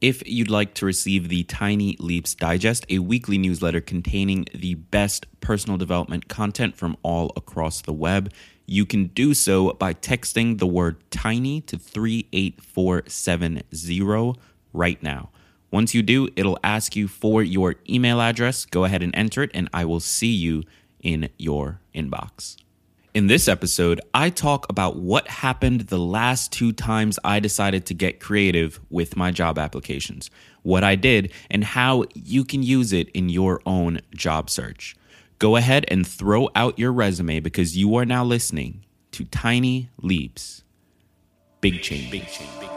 If you'd like to receive the Tiny Leaps Digest, a weekly newsletter containing the best personal development content from all across the web, you can do so by texting the word tiny to 38470 right now. Once you do, it'll ask you for your email address. Go ahead and enter it, and I will see you in your inbox. In this episode, I talk about what happened the last two times I decided to get creative with my job applications, what I did, and how you can use it in your own job search. Go ahead and throw out your resume because you are now listening to Tiny Leaps, Big Change. Big change. Big change.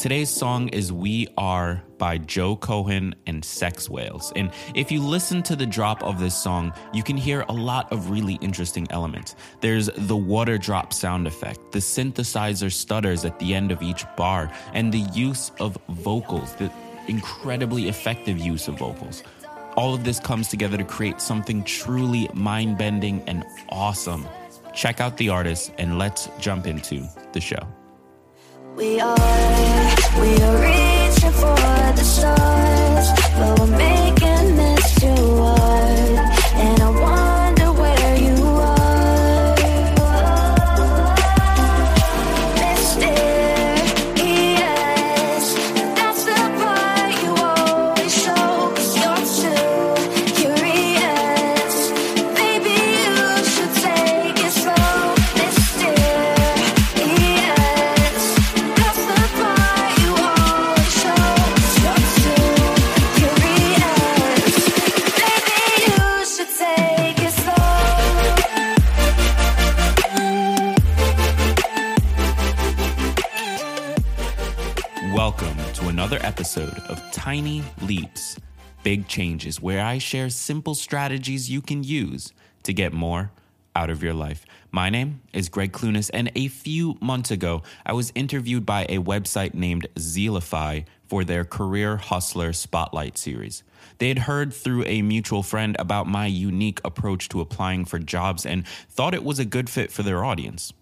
Today's song is We Are by Joe Cohen and Sex Whales. And if you listen to the drop of this song, you can hear a lot of really interesting elements. There's the water drop sound effect, the synthesizer stutters at the end of each bar, and the use of vocals, the incredibly effective use of vocals. All of this comes together to create something truly mind bending and awesome. Check out the artist and let's jump into the show. We are, we are reaching for the stars, but we're another episode of Tiny Leaps, Big Changes, where I share simple strategies you can use to get more out of your life. My name is Greg Clunis, and a few months ago, I was interviewed by a website named Zealify for their Career Hustler Spotlight series. They had heard through a mutual friend about my unique approach to applying for jobs and thought it was a good fit for their audience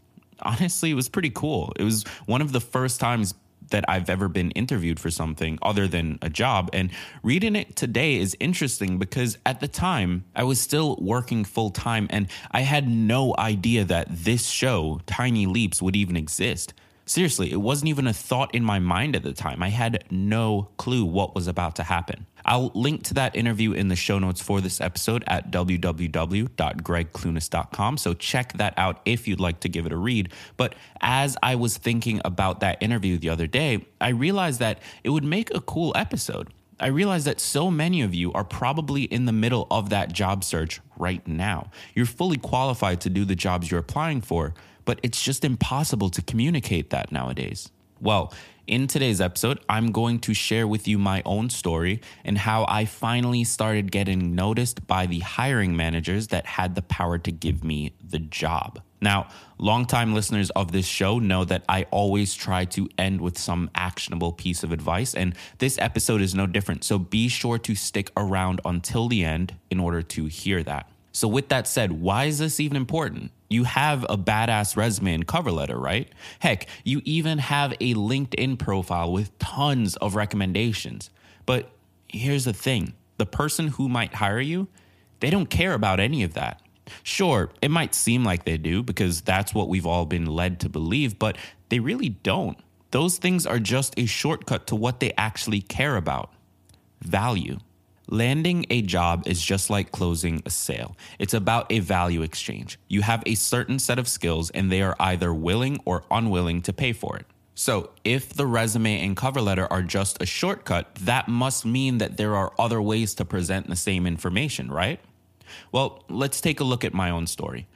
honestly, it was pretty cool. It was one of the first times that I've ever been interviewed for something other than a job. And reading it today is interesting because at the time I was still working full time and I had no idea that this show, Tiny Leaps, would even exist. Seriously, it wasn't even a thought in my mind at the time. I had no clue what was about to happen. I'll link to that interview in the show notes for this episode at www.gregclunis.com. So check that out if you'd like to give it a read. But as I was thinking about that interview the other day, I realized that it would make a cool episode. I realize that so many of you are probably in the middle of that job search right now. You're fully qualified to do the jobs you're applying for, but it's just impossible to communicate that nowadays. Well, in today's episode, I'm going to share with you my own story and how I finally started getting noticed by the hiring managers that had the power to give me the job. Now, longtime listeners of this show know that I always try to end with some actionable piece of advice, and this episode is no different. So be sure to stick around until the end in order to hear that. So, with that said, why is this even important? You have a badass resume and cover letter, right? Heck, you even have a LinkedIn profile with tons of recommendations. But here's the thing the person who might hire you, they don't care about any of that. Sure, it might seem like they do because that's what we've all been led to believe, but they really don't. Those things are just a shortcut to what they actually care about value. Landing a job is just like closing a sale. It's about a value exchange. You have a certain set of skills, and they are either willing or unwilling to pay for it. So, if the resume and cover letter are just a shortcut, that must mean that there are other ways to present the same information, right? Well, let's take a look at my own story.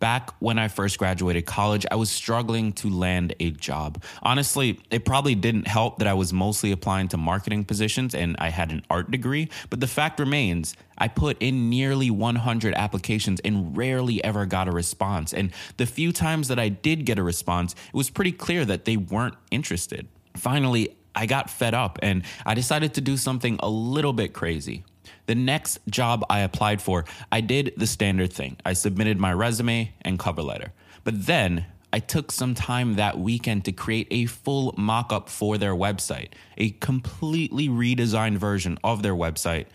Back when I first graduated college, I was struggling to land a job. Honestly, it probably didn't help that I was mostly applying to marketing positions and I had an art degree, but the fact remains, I put in nearly 100 applications and rarely ever got a response. And the few times that I did get a response, it was pretty clear that they weren't interested. Finally, I got fed up and I decided to do something a little bit crazy. the next job I applied for, I did the standard thing. I submitted my resume and cover letter. But then I took some time that weekend to create a full mock up for their website, a completely redesigned version of their website,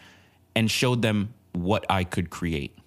and showed them what I could create.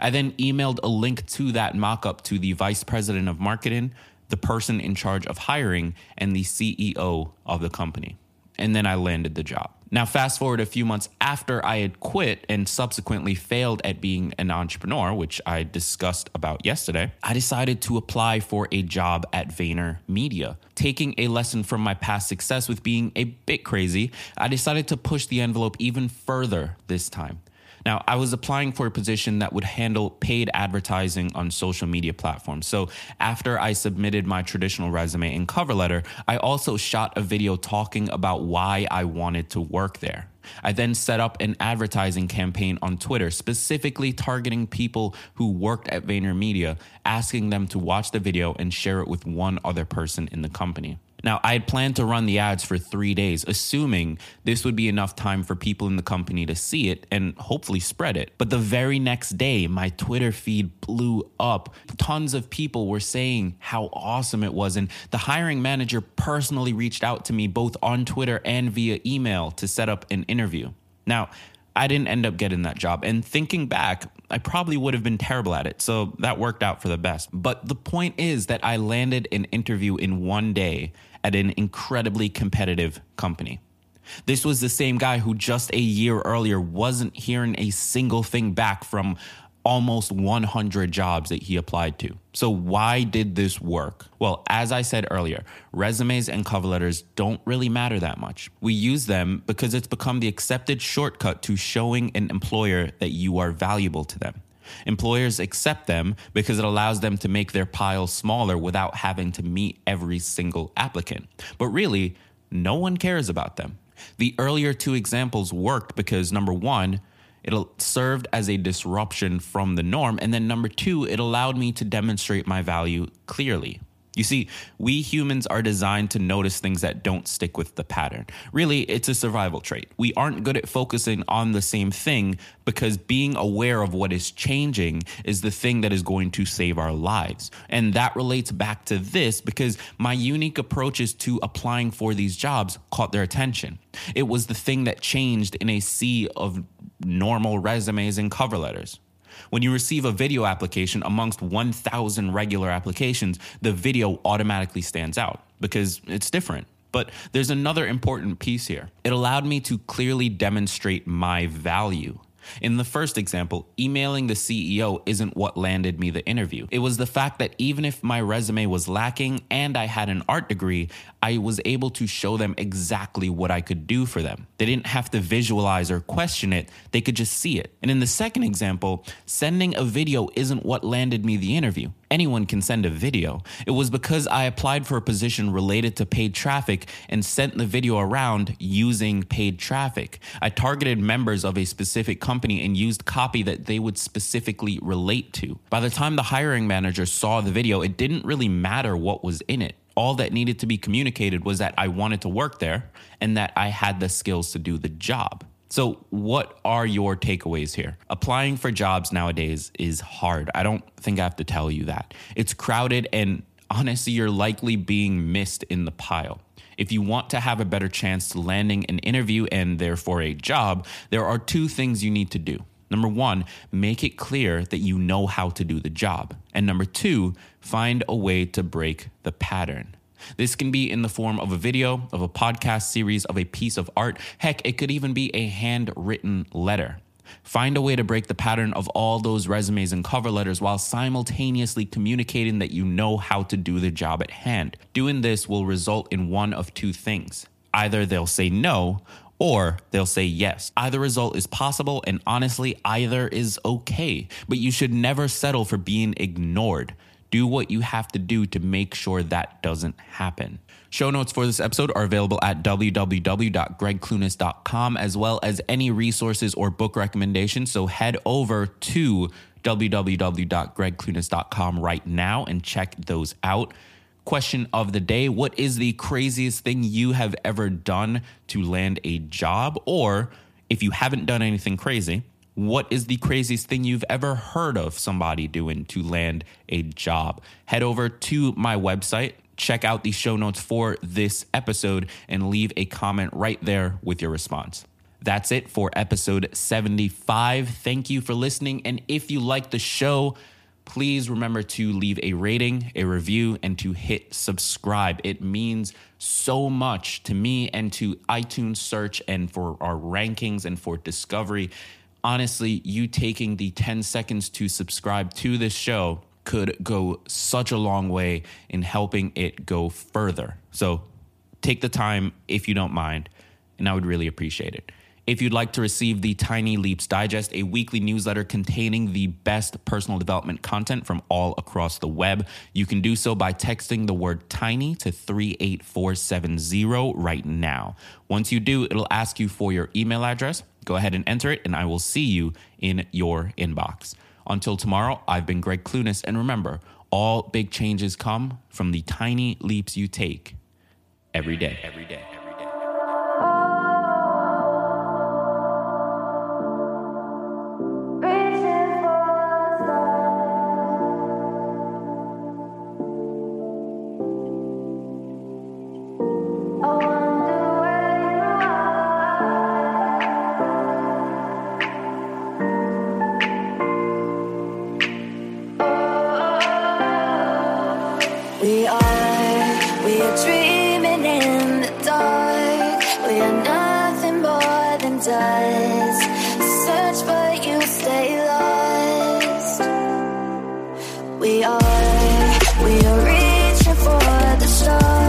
I then emailed a link to that mock up to the vice president of marketing, the person in charge of hiring, and the CEO of the company. And then I landed the job. Now, fast forward a few months after I had quit and subsequently failed at being an entrepreneur, which I discussed about yesterday, I decided to apply for a job at VaynerMedia. Taking a lesson from my past success with being a bit crazy, I decided to push the envelope even further this time. Now, I was applying for a position that would handle paid advertising on social media platforms. So, after I submitted my traditional resume and cover letter, I also shot a video talking about why I wanted to work there. I then set up an advertising campaign on Twitter, specifically targeting people who worked at VaynerMedia, asking them to watch the video and share it with one other person in the company. Now, I had planned to run the ads for three days, assuming this would be enough time for people in the company to see it and hopefully spread it. But the very next day, my Twitter feed blew up. Tons of people were saying how awesome it was. And the hiring manager personally reached out to me both on Twitter and via email to set up an interview. Now, I didn't end up getting that job. And thinking back, I probably would have been terrible at it. So that worked out for the best. But the point is that I landed an interview in one day at an incredibly competitive company. This was the same guy who just a year earlier wasn't hearing a single thing back from almost 100 jobs that he applied to. So, why did this work? Well, as I said earlier, resumes and cover letters don't really matter that much. We use them because it's become the accepted shortcut to showing an employer that you are valuable to them. Employers accept them because it allows them to make their pile smaller without having to meet every single applicant. But really, no one cares about them. The earlier two examples worked because number one, it served as a disruption from the norm. And then number two, it allowed me to demonstrate my value clearly. You see, we humans are designed to notice things that don't stick with the pattern. Really, it's a survival trait. We aren't good at focusing on the same thing because being aware of what is changing is the thing that is going to save our lives. And that relates back to this because my unique approaches to applying for these jobs caught their attention. It was the thing that changed in a sea of normal resumes and cover letters. When you receive a video application amongst 1,000 regular applications, the video automatically stands out because it's different. But there's another important piece here. It allowed me to clearly demonstrate my value. In the first example, emailing the CEO isn't what landed me the interview. It was the fact that even if my resume was lacking and I had an art degree, I was able to show them exactly what I could do for them. They didn't have to visualize or question it, they could just see it. And in the second example, sending a video isn't what landed me the interview. Anyone can send a video. It was because I applied for a position related to paid traffic and sent the video around using paid traffic. I targeted members of a specific company and used copy that they would specifically relate to. By the time the hiring manager saw the video, it didn't really matter what was in it all that needed to be communicated was that I wanted to work there and that I had the skills to do the job. So, what are your takeaways here? Applying for jobs nowadays is hard. I don't think I have to tell you that. It's crowded, and honestly, you're likely being missed in the pile. If you want to have a better chance to landing an interview and therefore a job, there are two things you need to do. Number one, make it clear that you know how to do the job. And number two, find a way to break the pattern. This can be in the form of a video, of a podcast series, of a piece of art. Heck, it could even be a handwritten letter. Find a way to break the pattern of all those resumes and cover letters while simultaneously communicating that you know how to do the job at hand. Doing this will result in one of two things. Either they'll say no, or they'll say yes. Either result is possible, and honestly, either is okay. But you should never settle for being ignored. Do what you have to do to make sure that doesn't happen. Show notes for this episode are available at www.gregclunis.com, as well as any resources or book recommendations. So head over to www.gregclunis.com right now and check those out question of the day What is the craziest thing you have ever done to land a job? Or If you haven't done anything crazy, what is the craziest thing you've ever heard of somebody doing to land a job? Head over to my website, check out the show notes for this episode, and leave a comment right there with your response. That's it for episode 75. Thank you for listening. And if you like the show, please remember to leave a rating, a review, and to hit subscribe. It means so much to me and to iTunes search and for our rankings and for discovery. Honestly, you taking the 10 seconds to subscribe to this show could go such a long way in helping it go further. So take the time if you don't mind, and I would really appreciate it. If you'd like to receive the Tiny Leaps Digest, a weekly newsletter containing the best personal development content from all across the web, you can do so by texting the word tiny to 38470 right now. Once you do, it'll ask you for your email address. Go ahead and enter it, and I will see you in your inbox. Until tomorrow, I've been Greg Clunis, and remember, all big changes come from the tiny leaps you take every day. Every day. are. We are reaching for the stars.